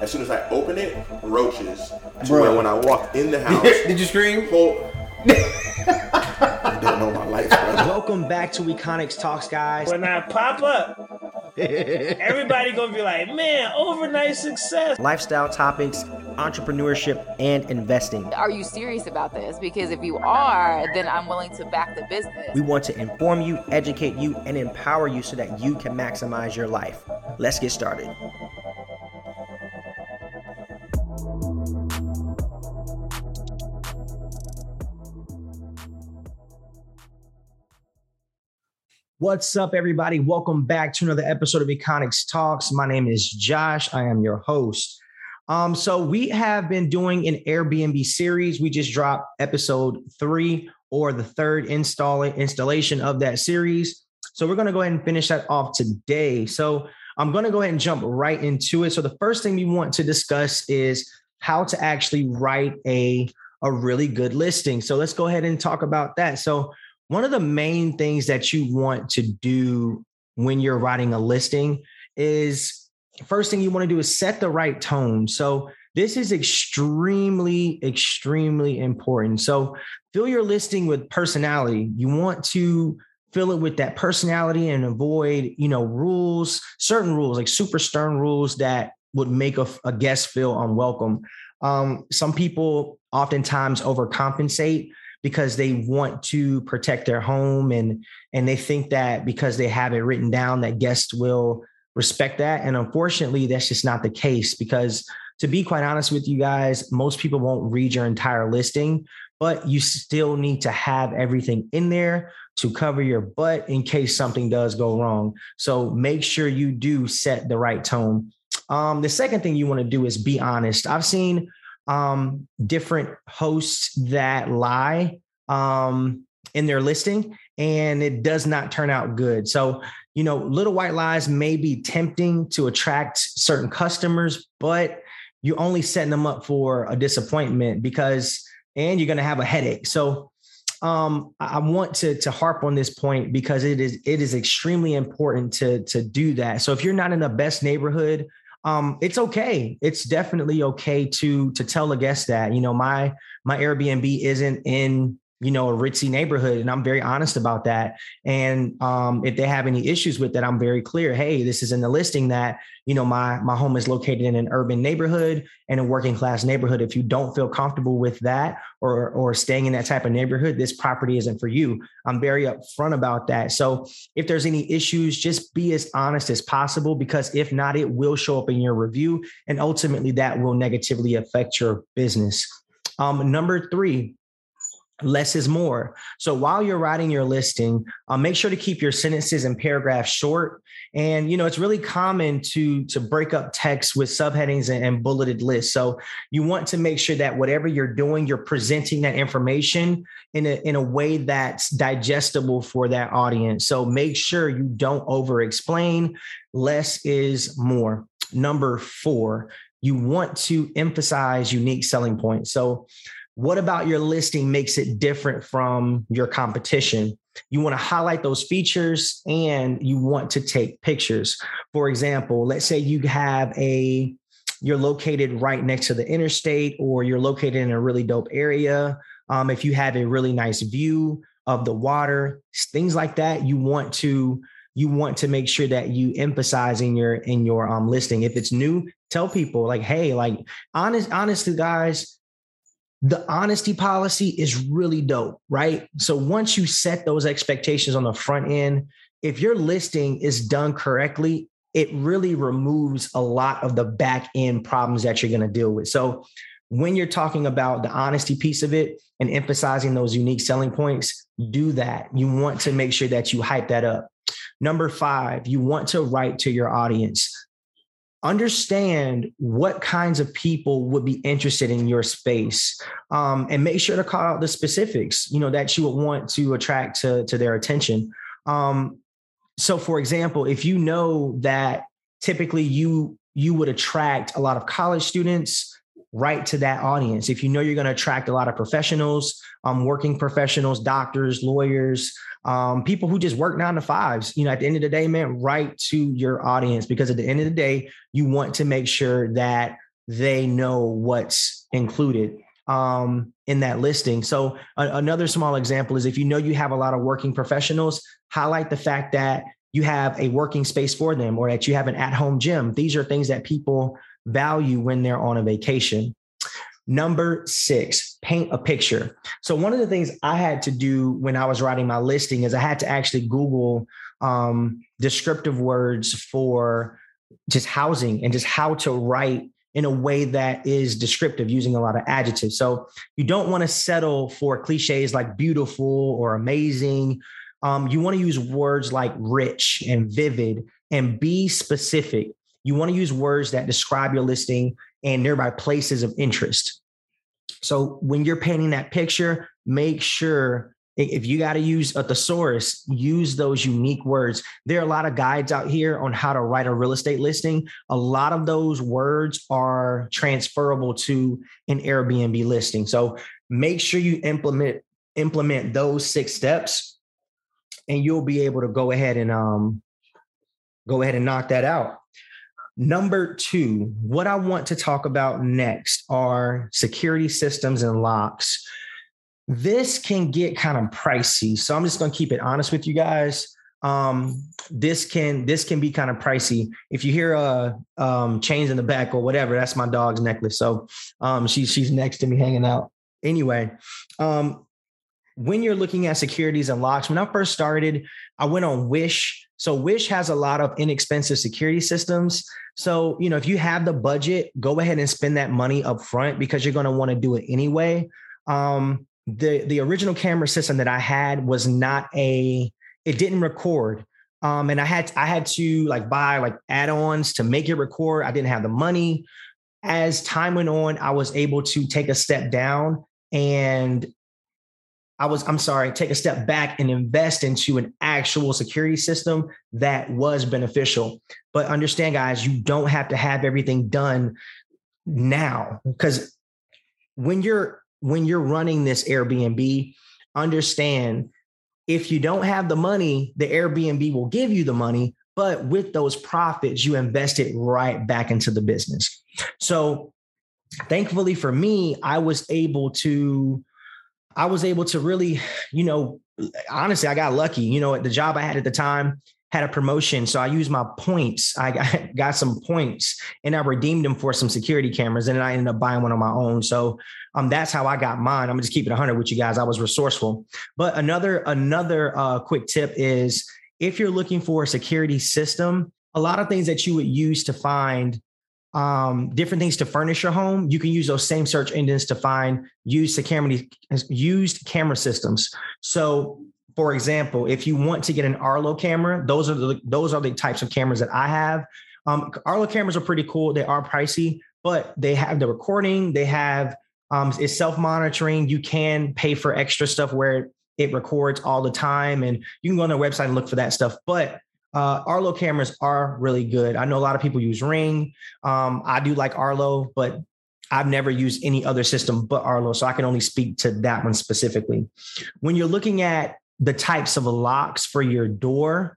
As soon as I open it, roaches. To Bro. where when I walk in the house, Did you scream? whole. you don't know my life, brother. Welcome back to Econix Talks, guys. When I pop up, everybody gonna be like, man, overnight success. Lifestyle topics, entrepreneurship, and investing. Are you serious about this? Because if you are, then I'm willing to back the business. We want to inform you, educate you, and empower you so that you can maximize your life. Let's get started. What's up, everybody? Welcome back to another episode of Econix Talks. My name is Josh. I am your host. Um, so we have been doing an Airbnb series. We just dropped episode three or the third install installation of that series. So we're going to go ahead and finish that off today. So I'm going to go ahead and jump right into it. So the first thing we want to discuss is how to actually write a a really good listing. So let's go ahead and talk about that. So one of the main things that you want to do when you're writing a listing is first thing you want to do is set the right tone. So this is extremely, extremely important. So fill your listing with personality. You want to fill it with that personality and avoid, you know, rules, certain rules, like super stern rules that would make a, a guest feel unwelcome. Um, some people oftentimes overcompensate because they want to protect their home and and they think that because they have it written down that guests will respect that. And unfortunately that's just not the case because to be quite honest with you guys most people won't read your entire listing but you still need to have everything in there to cover your butt in case something does go wrong. So make sure you do set the right tone. Um, the second thing you want to do is be honest. I've seen um, different hosts that lie um, in their listing and it does not turn out good. So, you know, little white lies may be tempting to attract certain customers, but you're only setting them up for a disappointment because, and you're going to have a headache. So, um, I want to to harp on this point because it is it is extremely important to to do that. So if you're not in the best neighborhood, um, it's okay. It's definitely okay to to tell a guest that you know my my Airbnb isn't in you know a ritzy neighborhood, and I'm very honest about that. And um, if they have any issues with that, I'm very clear. Hey, this is in the listing that you know my my home is located in an urban neighborhood and a working class neighborhood. If you don't feel comfortable with that or or staying in that type of neighborhood, this property isn't for you. I'm very upfront about that. So if there's any issues, just be as honest as possible because if not, it will show up in your review, and ultimately that will negatively affect your business. Um, number three, less is more. So while you're writing your listing, uh, make sure to keep your sentences and paragraphs short. And you know it's really common to to break up text with subheadings and, and bulleted lists. So you want to make sure that whatever you're doing, you're presenting that information in a in a way that's digestible for that audience. So make sure you don't over explain. Less is more. Number four, you want to emphasize unique selling points. So what about your listing makes it different from your competition? You want to highlight those features and you want to take pictures. For example, let's say you have a you're located right next to the interstate or you're located in a really dope area. Um, if you have a really nice view of the water, things like that, you want to you want to make sure that you emphasize in your in your um listing. If it's new, tell people like, hey, like honest, honestly, guys, the honesty policy is really dope, right? So once you set those expectations on the front end, if your listing is done correctly, it really removes a lot of the back end problems that you're going to deal with. So when you're talking about the honesty piece of it and emphasizing those unique selling points, do that. You want to make sure that you hype that up. Number five, you want to write to your audience understand what kinds of people would be interested in your space um, and make sure to call out the specifics you know that you would want to attract to, to their attention. Um, so for example if you know that typically you you would attract a lot of college students right to that audience. If you know you're going to attract a lot of professionals um, working professionals doctors lawyers um, people who just work nine to fives. You know, at the end of the day, man, write to your audience because at the end of the day, you want to make sure that they know what's included um, in that listing. So a- another small example is if you know you have a lot of working professionals, highlight the fact that you have a working space for them or that you have an at-home gym. These are things that people value when they're on a vacation. Number six, paint a picture. So one of the things I had to do when I was writing my listing is I had to actually Google um, descriptive words for just housing and just how to write in a way that is descriptive using a lot of adjectives. So you don't want to settle for cliches like beautiful or amazing. Um, you want to use words like rich and vivid and be specific. You want to use words that describe your listing and nearby places of interest. So when you're painting that picture, make sure if you got to use a thesaurus, use those unique words. There are a lot of guides out here on how to write a real estate listing. A lot of those words are transferable to an Airbnb listing. So make sure you implement implement those six steps and you'll be able to go ahead and um go ahead and knock that out. Number two, what I want to talk about next are security systems and locks this can get kind of pricey. So I'm just going to keep it honest with you guys. Um, this can this can be kind of pricey. If you hear uh um chains in the back or whatever, that's my dog's necklace. So um she's she's next to me hanging out. Anyway, um when you're looking at securities and locks, when I first started, I went on Wish. So Wish has a lot of inexpensive security systems. So, you know, if you have the budget, go ahead and spend that money up front because you're going to want to do it anyway. Um, the the original camera system that I had was not a it didn't record. Um, and I had I had to like buy like add-ons to make it record. I didn't have the money. As time went on, I was able to take a step down and I was, I'm sorry, take a step back and invest into an actual security system that was beneficial. But understand, guys, you don't have to have everything done now because when you're when you're running this Airbnb, understand if you don't have the money, the Airbnb will give you the money, but with those profits, you invest it right back into the business. So, thankfully for me, I was able to I was able to really, you know, honestly, I got lucky. You know, the job I had at the time, had a promotion. So I used my points. I got, some points and I redeemed them for some security cameras. And then I ended up buying one on my own. So um, that's how I got mine. I'm just keep it 100 with you guys. I was resourceful. But another another uh, quick tip is if you're looking for a security system, a lot of things that you would use to find um, different things to furnish your home, you can use those same search engines to find used camera used camera systems. So for example, if you want to get an Arlo camera, those are the those are the types of cameras that I have. Um, Arlo cameras are pretty cool. They are pricey, but they have the recording. They have um, it's self monitoring. You can pay for extra stuff where it records all the time, and you can go on their website and look for that stuff. But uh, Arlo cameras are really good. I know a lot of people use Ring. Um, I do like Arlo, but I've never used any other system but Arlo, so I can only speak to that one specifically. When you're looking at the types of locks for your door.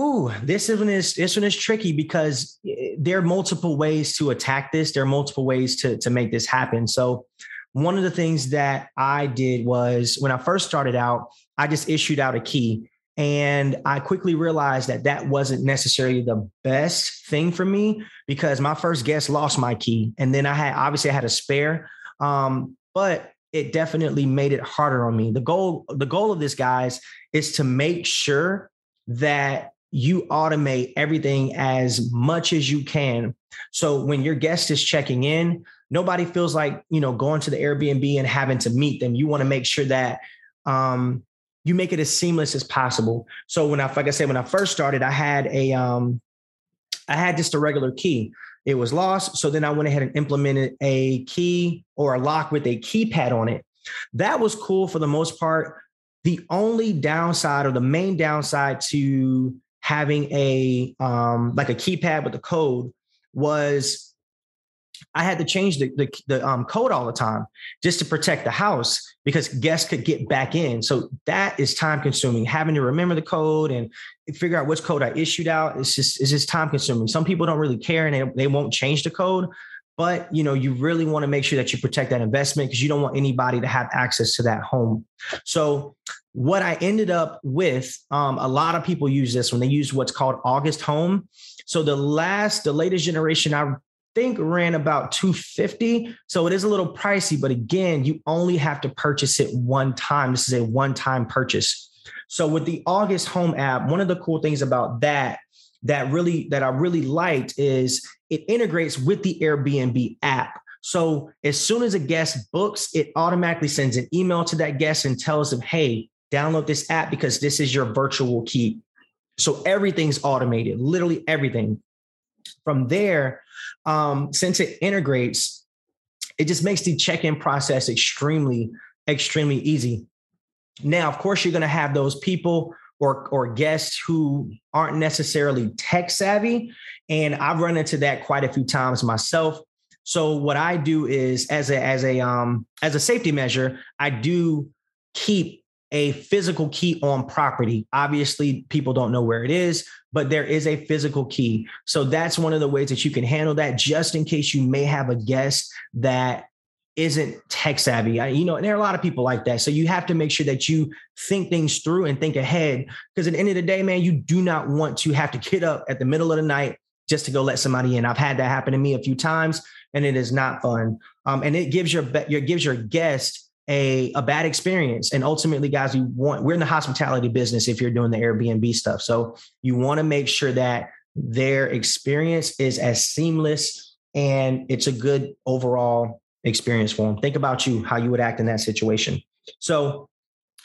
Ooh, this one is this one is tricky because eh, there are multiple ways to attack this. There are multiple ways to, to make this happen. So one of the things that I did was when I first started out, I just issued out a key. And I quickly realized that that wasn't necessarily the best thing for me because my first guest lost my key. And then I had obviously I had a spare. Um, but it definitely made it harder on me. The goal, the goal of this, guys, is to make sure that you automate everything as much as you can. So when your guest is checking in, nobody feels like you know going to the Airbnb and having to meet them. You want to make sure that um, you make it as seamless as possible. So when I, like I said, when I first started, I had a, um, I had just a regular key. It was lost. So then I went ahead and implemented a key or a lock with a keypad on it. That was cool for the most part. The only downside or the main downside to having a um, like a keypad with the code was I had to change the, the, the um, code all the time just to protect the house because guests could get back in. So that is time consuming. Having to remember the code and figure out which code I issued out. It's just it's just time consuming. Some people don't really care and they, they won't change the code. but you know you really want to make sure that you protect that investment because you don't want anybody to have access to that home so what i ended up with um, a lot of people use this when they use what's called august home so the last the latest generation i think ran about 250 so it is a little pricey but again you only have to purchase it one time this is a one time purchase so with the august home app one of the cool things about that that really that I really liked is it integrates with the Airbnb app. So as soon as a guest books, it automatically sends an email to that guest and tells them, "Hey, download this app because this is your virtual key." So everything's automated, literally everything. From there, um, since it integrates, it just makes the check-in process extremely, extremely easy. Now, of course, you're going to have those people or or guests who aren't necessarily tech savvy and I've run into that quite a few times myself. So what I do is as a as a um as a safety measure, I do keep a physical key on property. Obviously, people don't know where it is, but there is a physical key. So that's one of the ways that you can handle that just in case you may have a guest that isn't tech savvy. I, you know, and there are a lot of people like that. So you have to make sure that you think things through and think ahead. Because at the end of the day, man, you do not want to have to get up at the middle of the night just to go let somebody in. I've had that happen to me a few times, and it is not fun. Um, and it gives your your gives your guest a, a bad experience. And ultimately, guys, you want we're in the hospitality business if you're doing the Airbnb stuff. So you want to make sure that their experience is as seamless and it's a good overall experience for them. Think about you, how you would act in that situation. So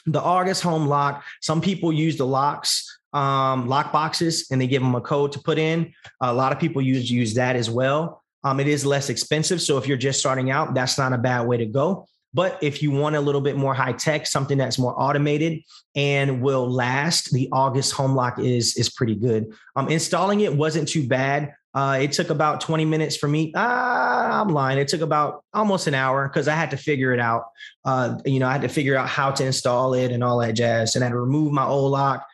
the August home lock, some people use the locks, um, lock boxes, and they give them a code to put in. A lot of people use use that as well. Um, it is less expensive. So if you're just starting out, that's not a bad way to go. But if you want a little bit more high tech, something that's more automated and will last, the August home lock is is pretty good. Um, installing it wasn't too bad. Uh, it took about 20 minutes for me. Ah, I'm lying. It took about almost an hour because I had to figure it out. Uh, you know, I had to figure out how to install it and all that jazz, and I had to remove my old lock.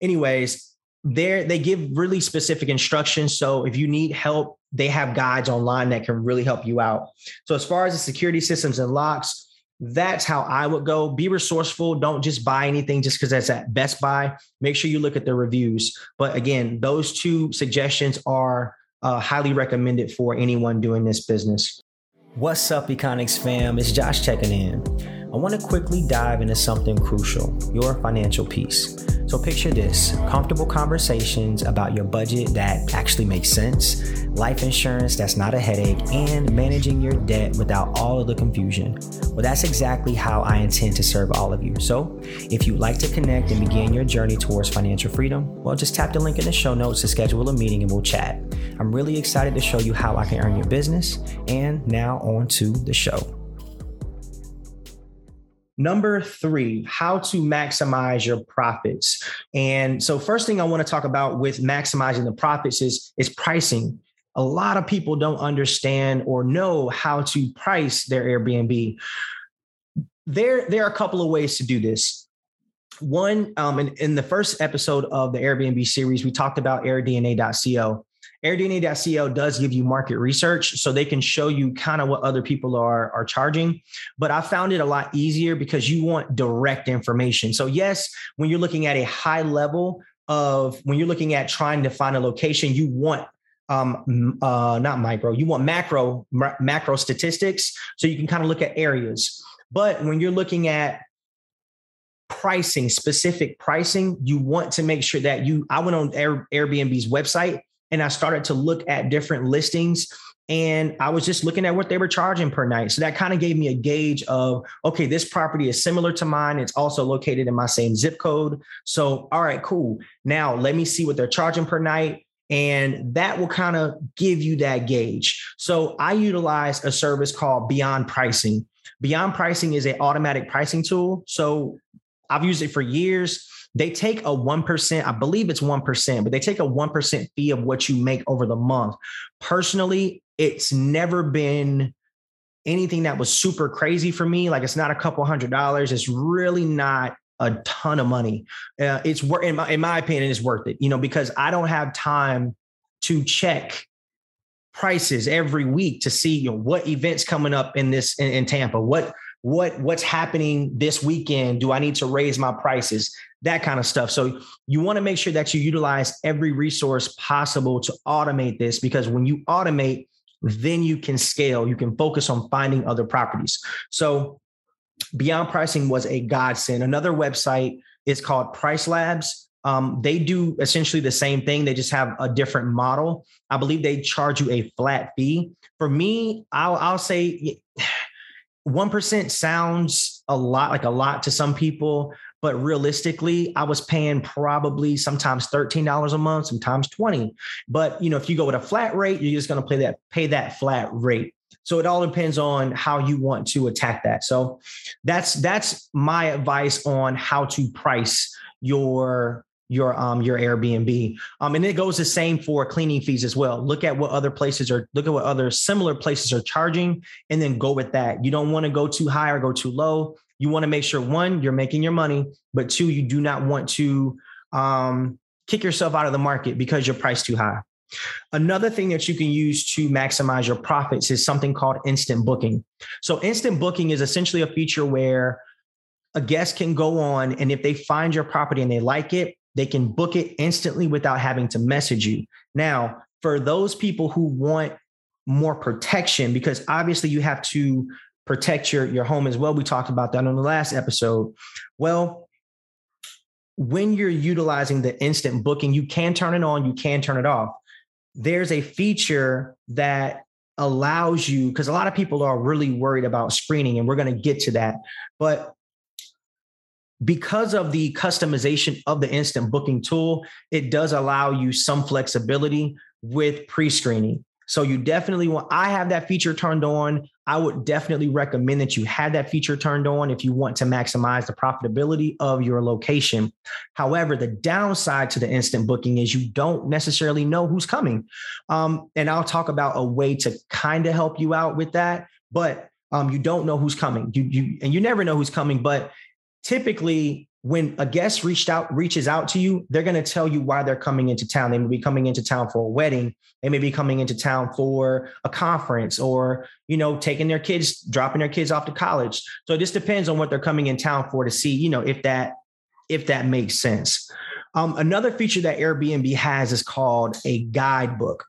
Anyways, there they give really specific instructions. So if you need help, they have guides online that can really help you out. So as far as the security systems and locks, that's how I would go. Be resourceful. Don't just buy anything just because that's at Best Buy. Make sure you look at the reviews. But again, those two suggestions are uh, highly recommended for anyone doing this business. What's up, Econix fam? It's Josh checking in. I want to quickly dive into something crucial your financial peace. So, picture this comfortable conversations about your budget that actually makes sense, life insurance that's not a headache, and managing your debt without all of the confusion. Well, that's exactly how I intend to serve all of you. So, if you'd like to connect and begin your journey towards financial freedom, well, just tap the link in the show notes to schedule a meeting and we'll chat. I'm really excited to show you how I can earn your business. And now, on to the show. Number three, how to maximize your profits. And so, first thing I want to talk about with maximizing the profits is, is pricing. A lot of people don't understand or know how to price their Airbnb. There, there are a couple of ways to do this. One, um, in, in the first episode of the Airbnb series, we talked about airdna.co. AirDNA.co does give you market research, so they can show you kind of what other people are are charging. But I found it a lot easier because you want direct information. So yes, when you're looking at a high level of when you're looking at trying to find a location, you want um uh not micro, you want macro macro statistics, so you can kind of look at areas. But when you're looking at pricing, specific pricing, you want to make sure that you. I went on Air, Airbnb's website and I started to look at different listings and I was just looking at what they were charging per night. So that kind of gave me a gauge of okay, this property is similar to mine. It's also located in my same zip code. So, all right, cool. Now let me see what they're charging per night. And that will kind of give you that gauge. So I utilize a service called Beyond Pricing. Beyond Pricing is an automatic pricing tool. So I've used it for years they take a 1%, I believe it's 1%, but they take a 1% fee of what you make over the month. Personally, it's never been anything that was super crazy for me. Like it's not a couple hundred dollars. It's really not a ton of money. Uh, it's worth in my in my opinion, it's worth it. You know, because I don't have time to check prices every week to see you know what events coming up in this in, in Tampa, what what what's happening this weekend. Do I need to raise my prices? That kind of stuff. So you want to make sure that you utilize every resource possible to automate this because when you automate, then you can scale. You can focus on finding other properties. So Beyond Pricing was a godsend. Another website is called Price Labs. Um, they do essentially the same thing. They just have a different model. I believe they charge you a flat fee. For me, I'll, I'll say 1% sounds a lot like a lot to some people, but realistically, I was paying probably sometimes $13 a month, sometimes 20. But you know, if you go with a flat rate, you're just going to pay that pay that flat rate. So it all depends on how you want to attack that. So that's that's my advice on how to price your your um your Airbnb. Um, and it goes the same for cleaning fees as well. Look at what other places are look at what other similar places are charging and then go with that. You don't want to go too high or go too low. You want to make sure one, you're making your money, but two, you do not want to um kick yourself out of the market because you're priced too high. Another thing that you can use to maximize your profits is something called instant booking. So, instant booking is essentially a feature where a guest can go on and if they find your property and they like it, they can book it instantly without having to message you. Now, for those people who want more protection, because obviously you have to protect your, your home as well. We talked about that on the last episode. Well, when you're utilizing the instant booking, you can turn it on, you can turn it off. There's a feature that allows you, because a lot of people are really worried about screening, and we're going to get to that. But because of the customization of the instant booking tool, it does allow you some flexibility with pre screening. So you definitely want, I have that feature turned on. I would definitely recommend that you have that feature turned on if you want to maximize the profitability of your location. However, the downside to the instant booking is you don't necessarily know who's coming. Um, and I'll talk about a way to kind of help you out with that, but um, you don't know who's coming. You, you, and you never know who's coming, but typically when a guest reached out reaches out to you they're going to tell you why they're coming into town. They may be coming into town for a wedding. They may be coming into town for a conference or you know taking their kids dropping their kids off to college. So it just depends on what they're coming in town for to see you know if that if that makes sense. Um, another feature that airbnb has is called a guidebook.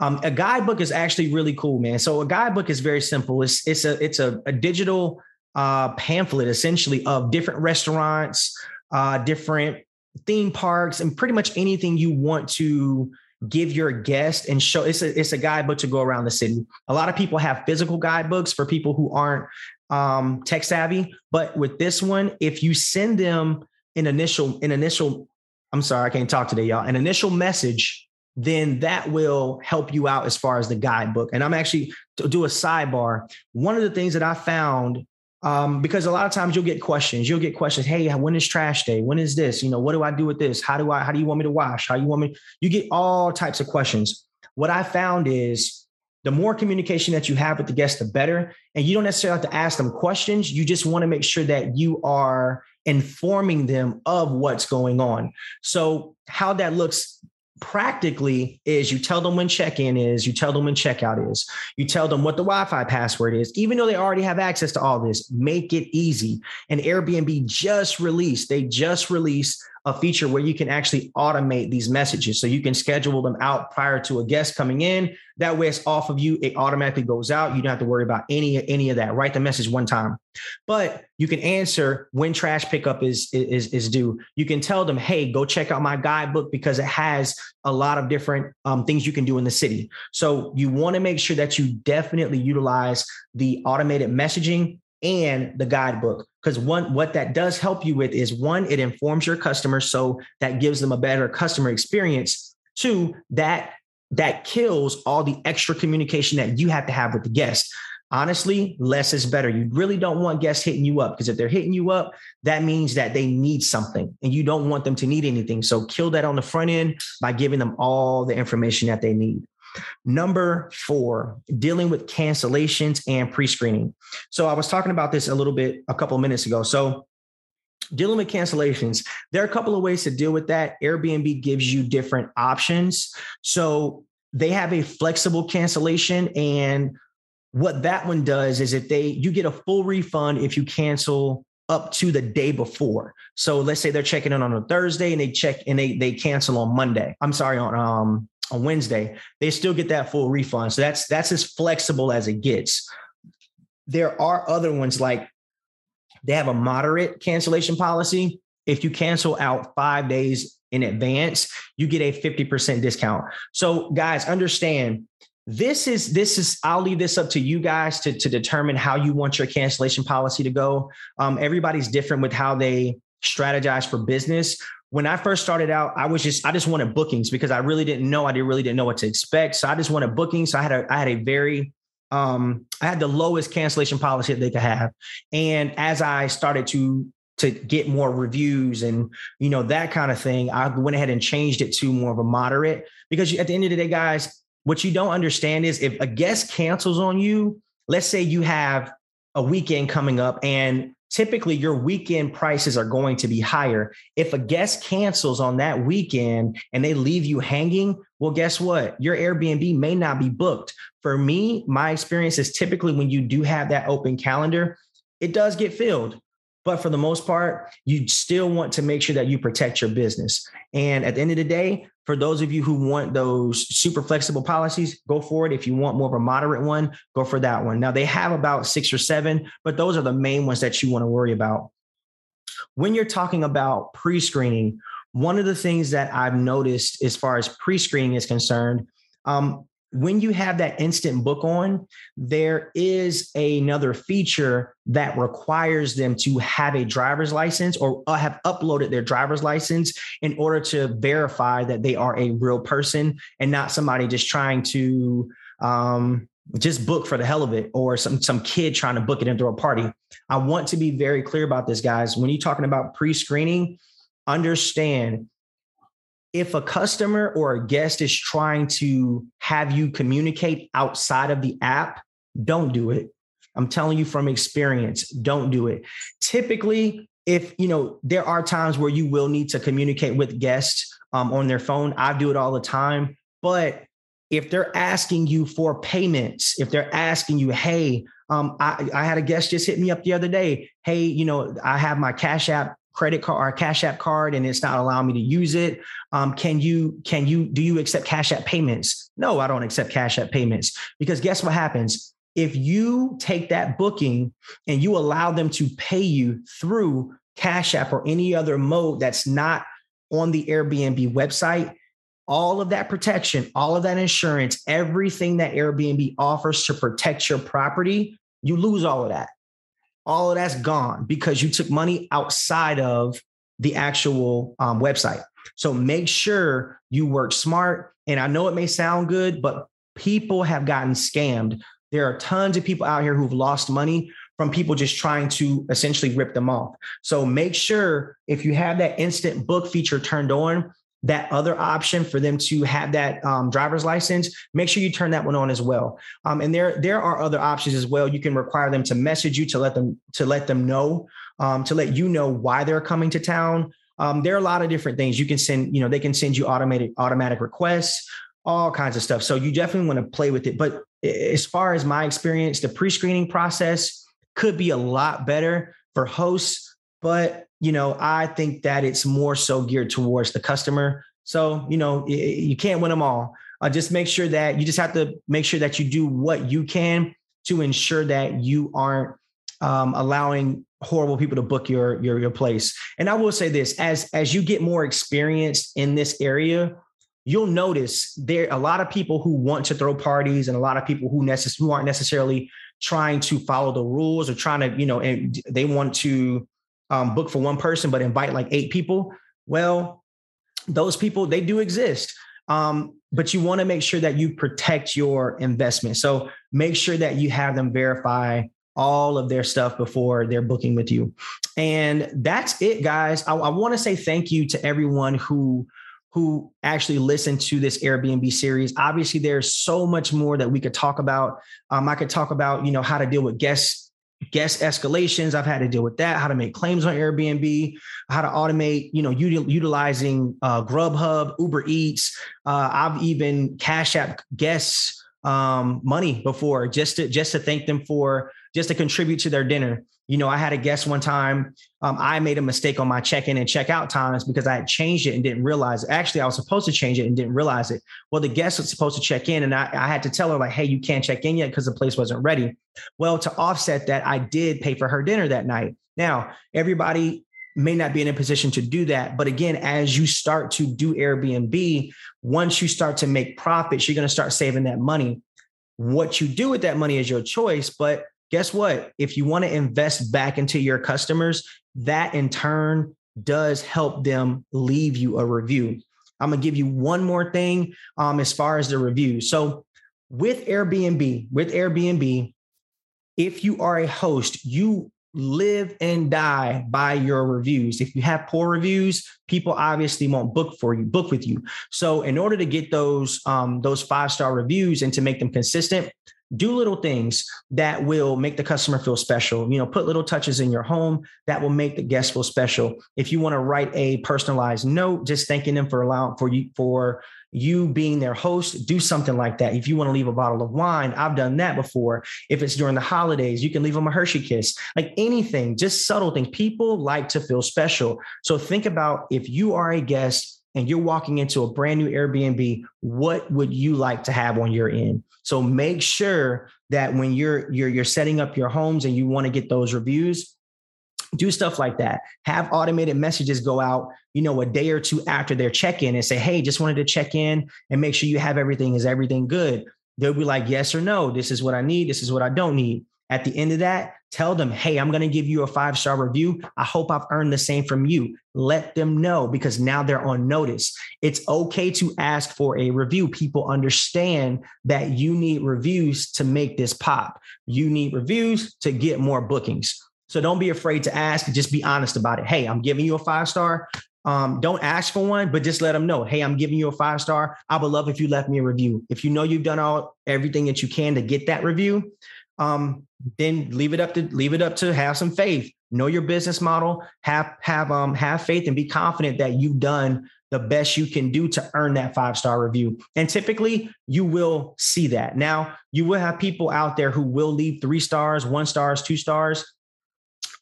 Um, a guidebook is actually really cool man. So a guidebook is very simple. It's it's a it's a, a digital uh, pamphlet essentially of different restaurants, uh, different theme parks, and pretty much anything you want to give your guest and show. It's a it's a guidebook to go around the city. A lot of people have physical guidebooks for people who aren't um, tech savvy, but with this one, if you send them an initial an initial, I'm sorry, I can't talk today, y'all. An initial message then that will help you out as far as the guidebook. And I'm actually to do a sidebar. One of the things that I found um, because a lot of times you'll get questions. You'll get questions. Hey, when is trash day? When is this? You know, what do I do with this? How do I? How do you want me to wash? How you want me? You get all types of questions. What I found is the more communication that you have with the guest, the better. And you don't necessarily have to ask them questions. You just want to make sure that you are informing them of what's going on. So how that looks practically is you tell them when check-in is you tell them when checkout is you tell them what the wi-fi password is even though they already have access to all this make it easy. And airbnb just released they just released a feature where you can actually automate these messages. So you can schedule them out prior to a guest coming in. That way it's off of you. It automatically goes out. You don't have to worry about any, any of that. Write the message one time. But you can answer when trash pickup is, is, is due. You can tell them, hey, go check out my guidebook because it has a lot of different um, things you can do in the city. So you want to make sure that you definitely utilize the automated messaging and the guidebook because one what that does help you with is one it informs your customers so that gives them a better customer experience. Two that that kills all the extra communication that you have to have with the guest. Honestly less is better. You really don't want guests hitting you up because if they're hitting you up that means that they need something and you don't want them to need anything. So kill that on the front end by giving them all the information that they need Number four, dealing with cancellations and pre screening. So I was talking about this a little bit a couple of minutes ago. So dealing with cancellations, there are a couple of ways to deal with that. Airbnb gives you different options. So they have a flexible cancellation and what that one does is if they you get a full refund if you cancel up to the day before. So let's say they're checking in on a Thursday and they check and they they cancel on Monday. I'm sorry on um on Wednesday. They still get that full refund. So that's that's as flexible as it gets. There are other ones like they have a moderate cancellation policy. If you cancel out 5 days in advance, you get a 50% discount. So guys, understand this is this is i'll leave this up to you guys to, to determine how you want your cancellation policy to go um, everybody's different with how they strategize for business when i first started out i was just i just wanted bookings because i really didn't know. I didn't really didn't know what to expect. So i just wanted bookings. So i had a i had a very um, i had the lowest cancellation policy that they could have. And as i started to to get more reviews and you know that kind of thing i went ahead and changed it to more of a moderate because at the end of the day guys what you don't understand is if a guest cancels on you, let's say you have a weekend coming up and typically your weekend prices are going to be higher. If a guest cancels on that weekend and they leave you hanging, well, guess what? Your Airbnb may not be booked. For me, my experience is typically when you do have that open calendar, it does get filled. But for the most part, you still want to make sure that you protect your business. And at the end of the day, for those of you who want those super flexible policies, go for it. If you want more of a moderate one, go for that one. Now, they have about six or seven, but those are the main ones that you want to worry about. When you're talking about pre screening, one of the things that I've noticed as far as pre screening is concerned, um, when you have that instant book on, there is another feature that requires them to have a driver's license or uh, have uploaded their driver's license in order to verify that they are a real person and not somebody just trying to um, just book for the hell of it or some some kid trying to book it into a party. I want to be very clear about this, guys. When you're talking about pre-screening, understand if a customer or a guest is trying to have you communicate outside of the app, don't do it. I'm telling you from experience, don't do it. Typically, if you know, there are times where you will need to communicate with guests um, on their phone. I do it all the time. But if they're asking you for payments, if they're asking you, hey, um, I, I had a guest just hit me up the other day. Hey, you know, I have my Cash App credit card or Cash App card and it's not allowing me to use it. Um, can you, can you, do you accept Cash App payments? No, I don't accept Cash App payments because guess what happens? If you take that booking and you allow them to pay you through Cash App or any other mode that's not on the Airbnb website, all of that protection, all of that insurance, everything that Airbnb offers to protect your property, you lose all of that all of that's gone because you took money outside of the actual um, website. So make sure you work smart. And I know it may sound good, but people have gotten scammed. There are tons of people out here who've lost money from people just trying to essentially rip them off. So make sure if you have that instant book feature turned on, that other option for them to have that um, driver's license, make sure you turn that one on as well. Um, and there there are other options as well. You can require them to message you to let them to let them know um, to let you know why they're coming to town. Um, there are a lot of different things you can send. You know, they can send you automated automatic requests, all kinds of stuff. So you definitely want to play with it. But as far as my experience, the pre screening process could be a lot better for hosts, but you know, I think that it's more so geared towards the customer. So, you know, you can't win them all. Uh, just make sure that you just have to make sure that you do what you can to ensure that you aren't um, allowing horrible people to book your, your your place. And I will say this: as as you get more experienced in this area, you'll notice there are a lot of people who want to throw parties, and a lot of people who necess- who aren't necessarily trying to follow the rules or trying to, you know, and they want to um, book for one person, but invite like eight people. Well, those people, they do exist. Um, but you want to make sure that you protect your investment. So make sure that you have them verify all of their stuff before they're booking with you. And that's it, guys. I, I want to say thank you to everyone who who actually listened to this Airbnb series. Obviously, there's so much more that we could talk about. Um, I could talk about, you know, how to deal with guests guest escalations. I've had to deal with that, how to make claims on Airbnb, how to automate, you know, util- utilizing uh, Grubhub, Uber Eats. Uh, I've even cash app guests um, money before just to just to thank them for just to contribute to their dinner. You know, I had a guest one time. Um, I made a mistake on my check-in and check-out times because I had changed it and didn't realize. It. Actually, I was supposed to change it and didn't realize it. Well, the guest was supposed to check in, and I, I had to tell her like, "Hey, you can't check in yet because the place wasn't ready." Well, to offset that, I did pay for her dinner that night. Now, everybody may not be in a position to do that. But again, as you start to do Airbnb, once you start to make profits, you're going to start saving that money. What you do with that money is your choice. But guess what? If you want to invest back into your customers, that in turn does help them leave you a review. I'm going to give you one more thing um, as far as the review. So, with Airbnb, with Airbnb, if you are a host, you live and die by your reviews. If you have poor reviews, people obviously won't book for you, book with you. So in order to get those um, those five star reviews and to make them consistent, do little things that will make the customer feel special. You know, put little touches in your home that will make the guest feel special. If you want to write a personalized note, just thanking them for allowing for you for you being their host, do something like that. If you want to leave a bottle of wine, I've done that before. If it's during the holidays, you can leave them a Hershey kiss, like anything, just subtle things. People like to feel special. So think about if you are a guest and you're walking into a brand new Airbnb, what would you like to have on your end? So make sure that when you're you're you're setting up your homes and you want to get those reviews, do stuff like that. Have automated messages go out you know a day or two after their check-in and say hey just wanted to check in and make sure you have everything. Is everything good? They'll be like yes or no. This is what i need. This is what i don't need. At the end of that tell them hey i'm going to give you a five star review i hope i've earned the same from you let them know because now they're on notice it's okay to ask for a review people understand that you need reviews to make this pop you need reviews to get more bookings so don't be afraid to ask. Just be honest about it. Hey, I'm giving you a five star. Um, don't ask for one, but just let them know. Hey, I'm giving you a five star. I would love if you left me a review. If you know you've done all everything that you can to get that review, um, then leave it up to leave it up to have some faith. Know your business model. Have have um have faith and be confident that you've done the best you can do to earn that five star review. And typically, you will see that. Now, you will have people out there who will leave three stars, one stars, two stars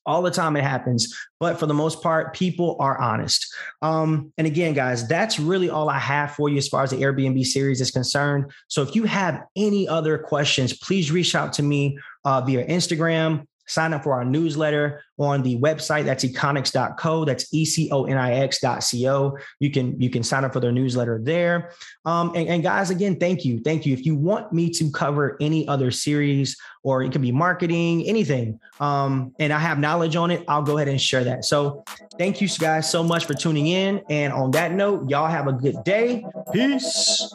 all the time it happens but for the most part people are honest. Um, and again guys that's really all i have for you as far as the airbnb series is concerned. So if you have any other questions please reach out to me uh, via instagram sign up for our newsletter on the website. That's econix.co that's e-c-o-n-i-x.co you can you can sign up for their newsletter there. Um, and, and, guys again thank you. Thank you. If you want me to cover any other series or it could be marketing anything um, and i have knowledge on it i'll go ahead and share that. So thank you guys so much for tuning in. And on that note y'all have a good day. Peace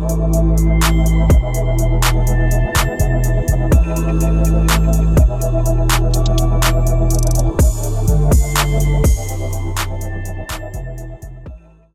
We'll